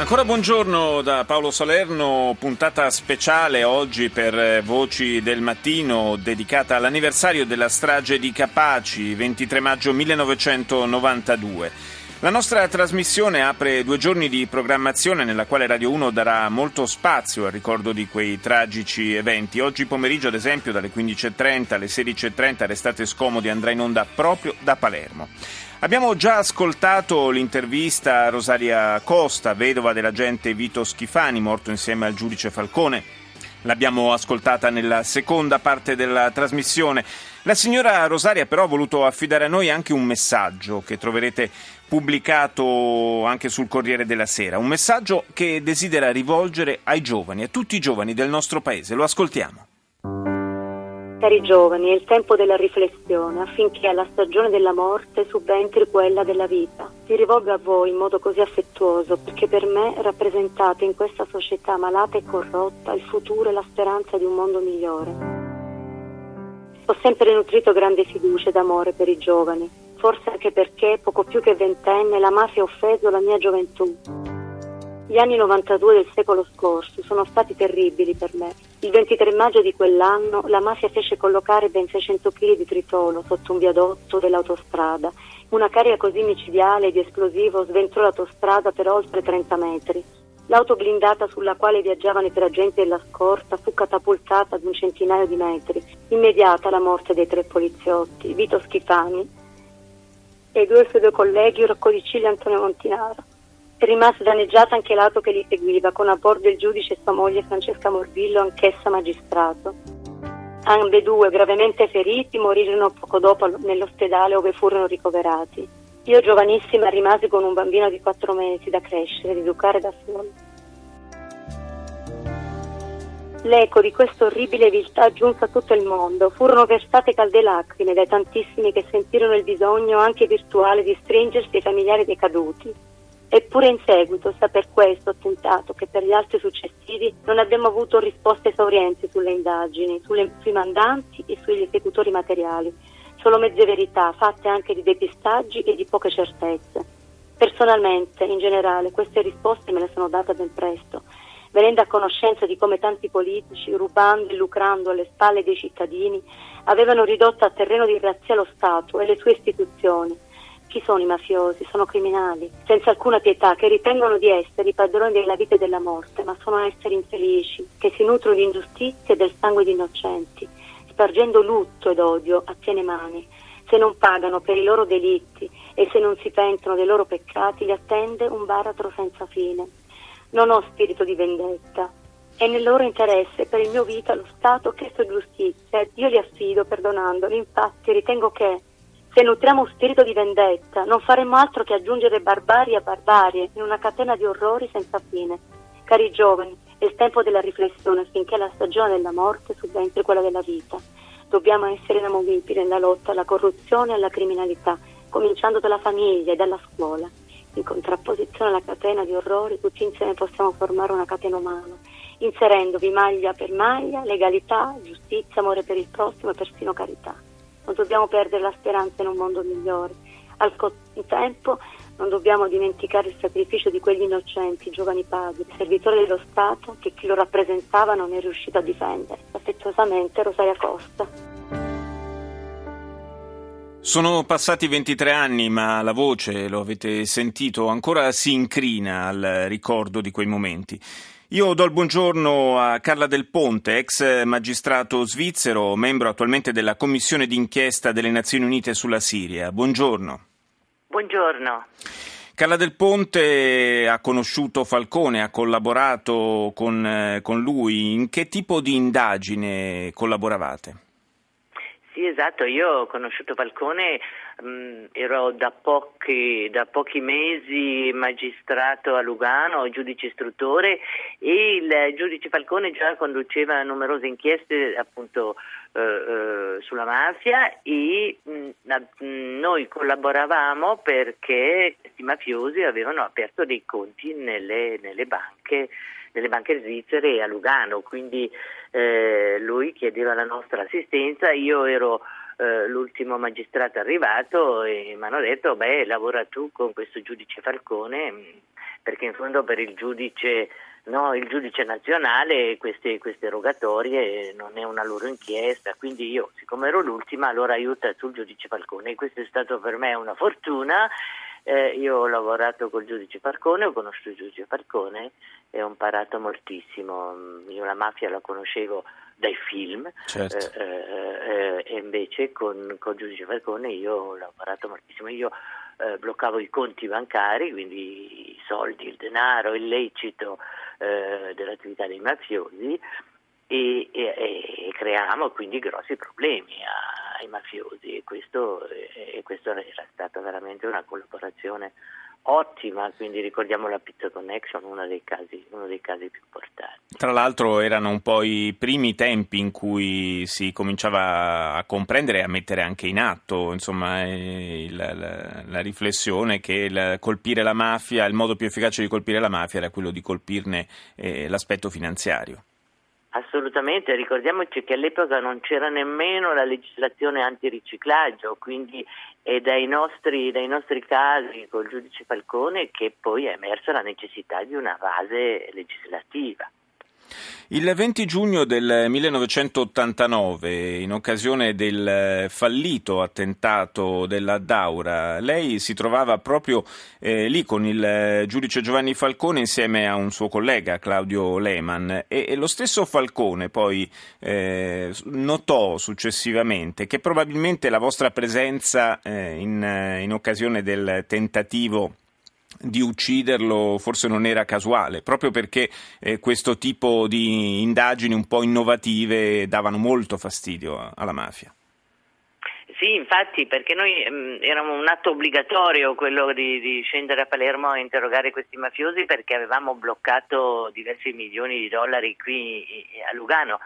Ancora buongiorno da Paolo Salerno, puntata speciale oggi per eh, Voci del Mattino dedicata all'anniversario della strage di Capaci, 23 maggio 1992. La nostra trasmissione apre due giorni di programmazione nella quale Radio 1 darà molto spazio al ricordo di quei tragici eventi. Oggi pomeriggio, ad esempio, dalle 15.30 alle 16.30 Restate Scomodi andrà in onda proprio da Palermo. Abbiamo già ascoltato l'intervista a Rosaria Costa, vedova dell'agente Vito Schifani, morto insieme al giudice Falcone. L'abbiamo ascoltata nella seconda parte della trasmissione. La signora Rosaria però ha voluto affidare a noi anche un messaggio che troverete pubblicato anche sul Corriere della Sera, un messaggio che desidera rivolgere ai giovani, a tutti i giovani del nostro paese. Lo ascoltiamo. Cari giovani, è il tempo della riflessione affinché alla stagione della morte subentri quella della vita. Mi rivolgo a voi in modo così affettuoso perché per me rappresentate in questa società malata e corrotta il futuro e la speranza di un mondo migliore. Ho sempre nutrito grande fiducia ed amore per i giovani, forse anche perché, poco più che ventenne, la mafia ha offeso la mia gioventù. Gli anni 92 del secolo scorso sono stati terribili per me. Il 23 maggio di quell'anno la mafia fece collocare ben 600 kg di tritolo sotto un viadotto dell'autostrada. Una carica così micidiale e di esplosivo sventrò l'autostrada per oltre 30 metri. L'auto blindata sulla quale viaggiavano i tre agenti della scorta fu catapultata ad un centinaio di metri. Immediata la morte dei tre poliziotti, Vito Schifani e i due suoi due colleghi, Rocco Di Ciglia e Antonio Montinaro. È rimasta danneggiata anche l'auto che li seguiva, con a bordo il giudice e sua moglie Francesca Morvillo, anch'essa magistrato. Ambedue, gravemente feriti, morirono poco dopo nell'ospedale dove furono ricoverati. Io, giovanissima, rimasi con un bambino di quattro mesi da crescere, ed educare da sola. L'eco di questa orribile viltà giunse a tutto il mondo. Furono versate calde lacrime dai tantissimi che sentirono il bisogno anche virtuale di stringersi ai familiari dei caduti. Eppure in seguito, sta per questo attentato che per gli altri successivi non abbiamo avuto risposte esaurienti sulle indagini, sulle, sui mandanti e sugli esecutori materiali, solo mezze verità fatte anche di depistaggi e di poche certezze. Personalmente, in generale, queste risposte me le sono date ben presto, venendo a conoscenza di come tanti politici, rubando e lucrando alle spalle dei cittadini, avevano ridotto a terreno di razzia lo Stato e le sue istituzioni chi sono i mafiosi? Sono criminali, senza alcuna pietà, che ritengono di essere i padroni della vita e della morte, ma sono esseri infelici, che si nutrono di ingiustizie e del sangue di innocenti, spargendo lutto ed odio a piene mani. Se non pagano per i loro delitti e se non si pentono dei loro peccati, li attende un baratro senza fine. Non ho spirito di vendetta. È nel loro interesse, per il mio vita, lo Stato ha chiesto giustizia io li affido perdonandoli. Infatti ritengo che se nutriamo spirito di vendetta, non faremo altro che aggiungere barbarie a barbarie in una catena di orrori senza fine. Cari giovani, è il tempo della riflessione affinché la stagione della morte subentri quella della vita. Dobbiamo essere inamovibili nella lotta alla corruzione e alla criminalità, cominciando dalla famiglia e dalla scuola. In contrapposizione alla catena di orrori, tutti insieme possiamo formare una catena umana, inserendovi maglia per maglia, legalità, giustizia, amore per il prossimo e persino carità non dobbiamo perdere la speranza in un mondo migliore. Al contempo non dobbiamo dimenticare il sacrificio di quegli innocenti, giovani padri, servitori dello Stato che chi lo rappresentava non è riuscito a difendere. Affettuosamente Rosaria Costa. Sono passati 23 anni, ma la voce, lo avete sentito, ancora si incrina al ricordo di quei momenti. Io do il buongiorno a Carla Del Ponte, ex magistrato svizzero, membro attualmente della Commissione d'inchiesta delle Nazioni Unite sulla Siria. Buongiorno. Buongiorno. Carla Del Ponte ha conosciuto Falcone, ha collaborato con, con lui. In che tipo di indagine collaboravate? Sì, esatto, io ho conosciuto Falcone, mh, ero da pochi, da pochi, mesi magistrato a Lugano, giudice istruttore e il giudice Falcone già conduceva numerose inchieste appunto eh, eh, sulla mafia e mh, noi collaboravamo perché questi mafiosi avevano aperto dei conti nelle, nelle banche nelle banche svizzere a Lugano, quindi eh, lui chiedeva la nostra assistenza, io ero eh, l'ultimo magistrato arrivato e mi hanno detto beh lavora tu con questo giudice Falcone mm, perché in fondo per il giudice, no, il giudice nazionale queste, queste rogatorie non è una loro inchiesta, quindi io siccome ero l'ultima allora aiuta tu il giudice Falcone. E questo è stato per me una fortuna eh, io ho lavorato col giudice Falcone, ho conosciuto il giudice Falcone e ho imparato moltissimo. Mm, io la mafia la conoscevo dai film certo. eh, eh, e invece con, con, il giudice Falcone io ho lavorato moltissimo. Io eh, bloccavo i conti bancari, quindi i soldi, il denaro illecito eh, dell'attività dei mafiosi e, e, e creavamo quindi grossi problemi a, ai mafiosi e questo, e questo era stata veramente una collaborazione ottima, quindi ricordiamo la Pizza Connection, uno dei, casi, uno dei casi più importanti. Tra l'altro erano un po' i primi tempi in cui si cominciava a comprendere e a mettere anche in atto insomma, il, la, la, riflessione che il, colpire la mafia, il modo più efficace di colpire la mafia era quello di colpirne eh, l'aspetto finanziario. Assolutamente, ricordiamoci che all'epoca non c'era nemmeno la legislazione antiriciclaggio, quindi è dai nostri, dai nostri casi col giudice Falcone che poi è emersa la necessità di una base legislativa. Il 20 giugno del 1989, in occasione del fallito attentato della Daura, lei si trovava proprio eh, lì con il giudice Giovanni Falcone insieme a un suo collega, Claudio Lehmann, e, e lo stesso Falcone poi eh, notò successivamente che probabilmente la vostra presenza eh, in, in occasione del tentativo di ucciderlo forse non era casuale, proprio perché eh, questo tipo di indagini un po' innovative davano molto fastidio alla mafia. Sì, infatti, perché noi ehm, eravamo un atto obbligatorio quello di, di, scendere a Palermo a interrogare questi mafiosi perché avevamo bloccato diversi milioni di dollari qui a Lugano.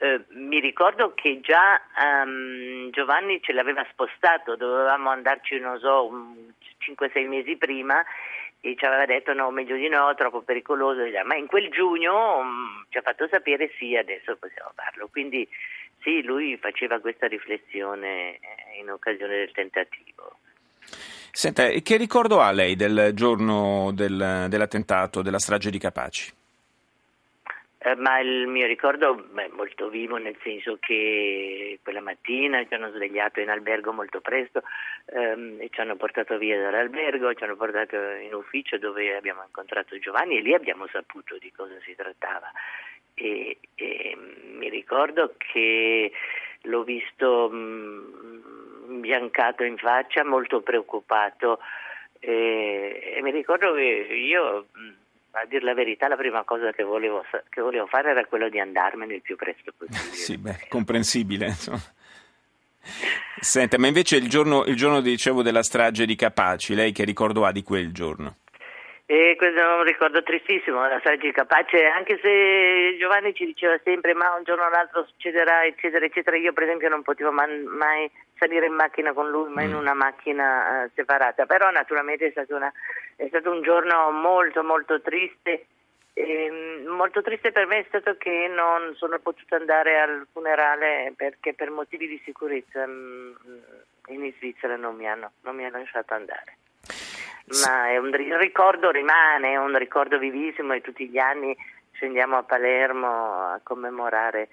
Eh, mi ricordo che già um, Giovanni ce l'aveva spostato, dovevamo andarci, non so, un 5-6 mesi prima e ci aveva detto no, meglio di no, troppo pericoloso, ma in quel giugno um, ci ha fatto sapere sì, adesso possiamo farlo. Quindi sì, lui faceva questa riflessione eh, in occasione del tentativo. Senta, che ricordo ha lei del giorno del, dell'attentato, della strage di Capaci? Eh, ma il mio ricordo è molto vivo nel senso che quella mattina ci hanno svegliato in albergo molto presto ehm, e ci hanno portato via dall'albergo, ci hanno portato in ufficio dove abbiamo incontrato Giovanni e lì abbiamo saputo di cosa si trattava. E, e mi ricordo che l'ho visto mh, imbiancato in faccia, molto preoccupato e, e mi ricordo che io... Mh, a dire la verità, la prima cosa che volevo, che volevo fare era quello di andarmene il più presto possibile. sì, beh, comprensibile. Senta, ma invece il giorno, il giorno dicevo, della strage di Capaci, lei che ricordo ha di quel giorno? E questo è un ricordo tristissimo, la strage di Capace, anche se Giovanni ci diceva sempre ma un giorno o l'altro succederà, eccetera, eccetera. Io per esempio non potevo man- mai salire in macchina con lui, ma in mm. una macchina uh, separata. Però naturalmente è stato, una, è stato, un giorno molto molto triste. E, molto triste per me è stato che non sono potuta andare al funerale perché per motivi di sicurezza mh, mm, in Svizzera non mi hanno, non mi hanno lasciato andare ma un, il ricordo rimane, è un ricordo vivissimo e tutti gli anni scendiamo a Palermo a commemorare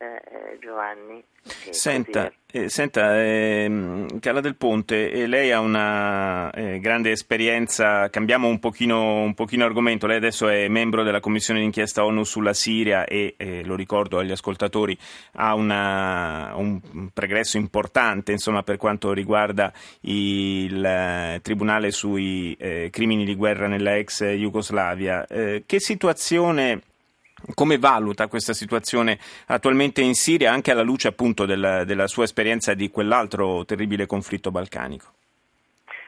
eh, eh Giovanni. Senta, eh, senta eh, Cala del Ponte, eh, lei ha una eh, grande esperienza, cambiamo un pochino, un pochino, argomento, lei adesso è membro della commissione d'inchiesta ONU sulla Siria e, lo ricordo agli ascoltatori, ha una, un pregresso importante insomma, per quanto riguarda il Tribunale sui crimini di guerra nella ex Jugoslavia. che situazione come valuta questa situazione attualmente in Siria, anche alla luce appunto della, della sua esperienza di quell'altro terribile conflitto balcanico?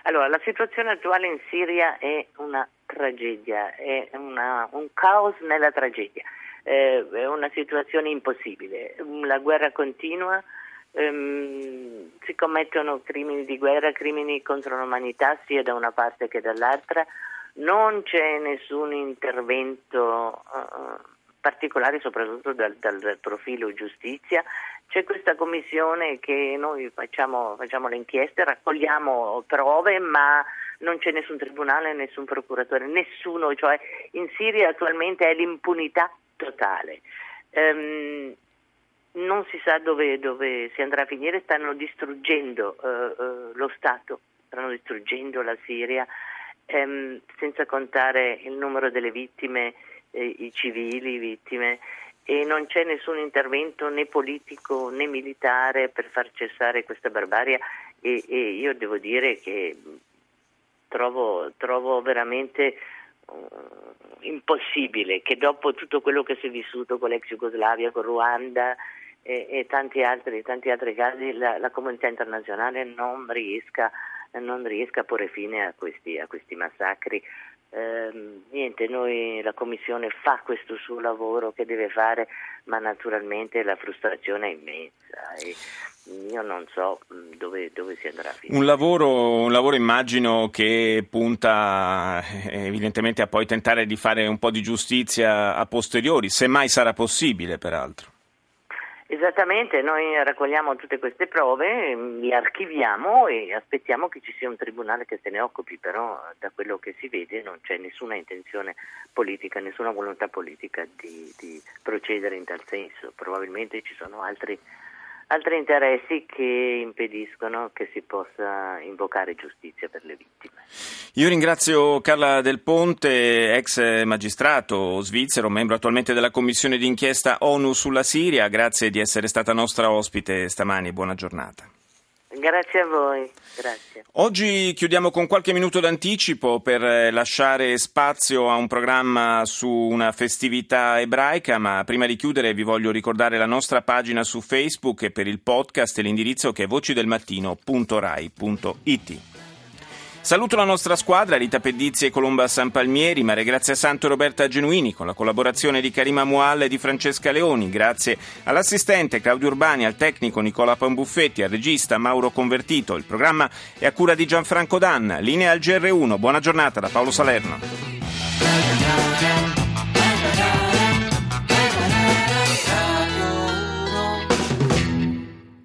Allora, la situazione attuale in Siria è una tragedia, è una, un caos nella tragedia, eh, è una situazione impossibile, la guerra continua, ehm, si commettono crimini di guerra, crimini contro l'umanità sia da una parte che dall'altra, non c'è nessun intervento uh, particolare soprattutto dal, dal, profilo giustizia. C'è questa commissione che noi facciamo, facciamo le inchieste, raccogliamo prove, ma non c'è nessun tribunale, nessun procuratore, nessuno, cioè in Siria attualmente è l'impunità totale. Um, non si sa dove, dove, si andrà a finire, stanno distruggendo uh, uh, lo Stato, stanno distruggendo la Siria, um, senza contare il numero delle vittime eh, i civili vittime e non c'è nessun intervento né politico né militare per far cessare questa barbarie. E, e io devo dire che trovo, trovo veramente uh, impossibile che dopo tutto quello che si è vissuto con l'ex Jugoslavia, con Ruanda e, e tanti, altri, tanti altri casi la, la comunità internazionale non riesca, non riesca, a porre fine a questi, a questi massacri eh, niente, noi la Commissione fa questo suo lavoro che deve fare, ma naturalmente la frustrazione è immensa e io non so mm, dove, dove si andrà. Un lavoro, un lavoro immagino che punta eh, evidentemente a poi tentare di fare un po' di giustizia a posteriori, se mai sarà possibile peraltro. Esattamente, noi raccogliamo tutte queste prove, le archiviamo e aspettiamo che ci sia un tribunale che se ne occupi, però da quello che si vede non c'è nessuna intenzione politica, nessuna volontà politica di, di procedere in tal senso, probabilmente ci sono altri altri interessi che impediscono che si possa invocare giustizia per le vittime. Io ringrazio Carla Del Ponte, ex magistrato svizzero, membro attualmente della commissione d'inchiesta ONU sulla Siria. Grazie di essere stata nostra ospite stamani. Buona giornata. Grazie a voi. Grazie. Oggi chiudiamo con qualche minuto d'anticipo per eh, lasciare spazio a un programma su una festività ebraica, ma prima di chiudere vi voglio ricordare la nostra pagina su Facebook e per il podcast l'indirizzo che è vocidelmattino.rai.it. Saluto la nostra squadra, Rita Pedizzi e Colomba Sanpalmieri, Mare Grazia Santo e Roberta Genuini, con la collaborazione di Karima Mualla e di Francesca Leoni. Grazie all'assistente Claudio Urbani, al tecnico Nicola Pambuffetti, al regista Mauro Convertito. Il programma è a cura di Gianfranco Danna. Linea al GR1. Buona giornata da Paolo Salerno.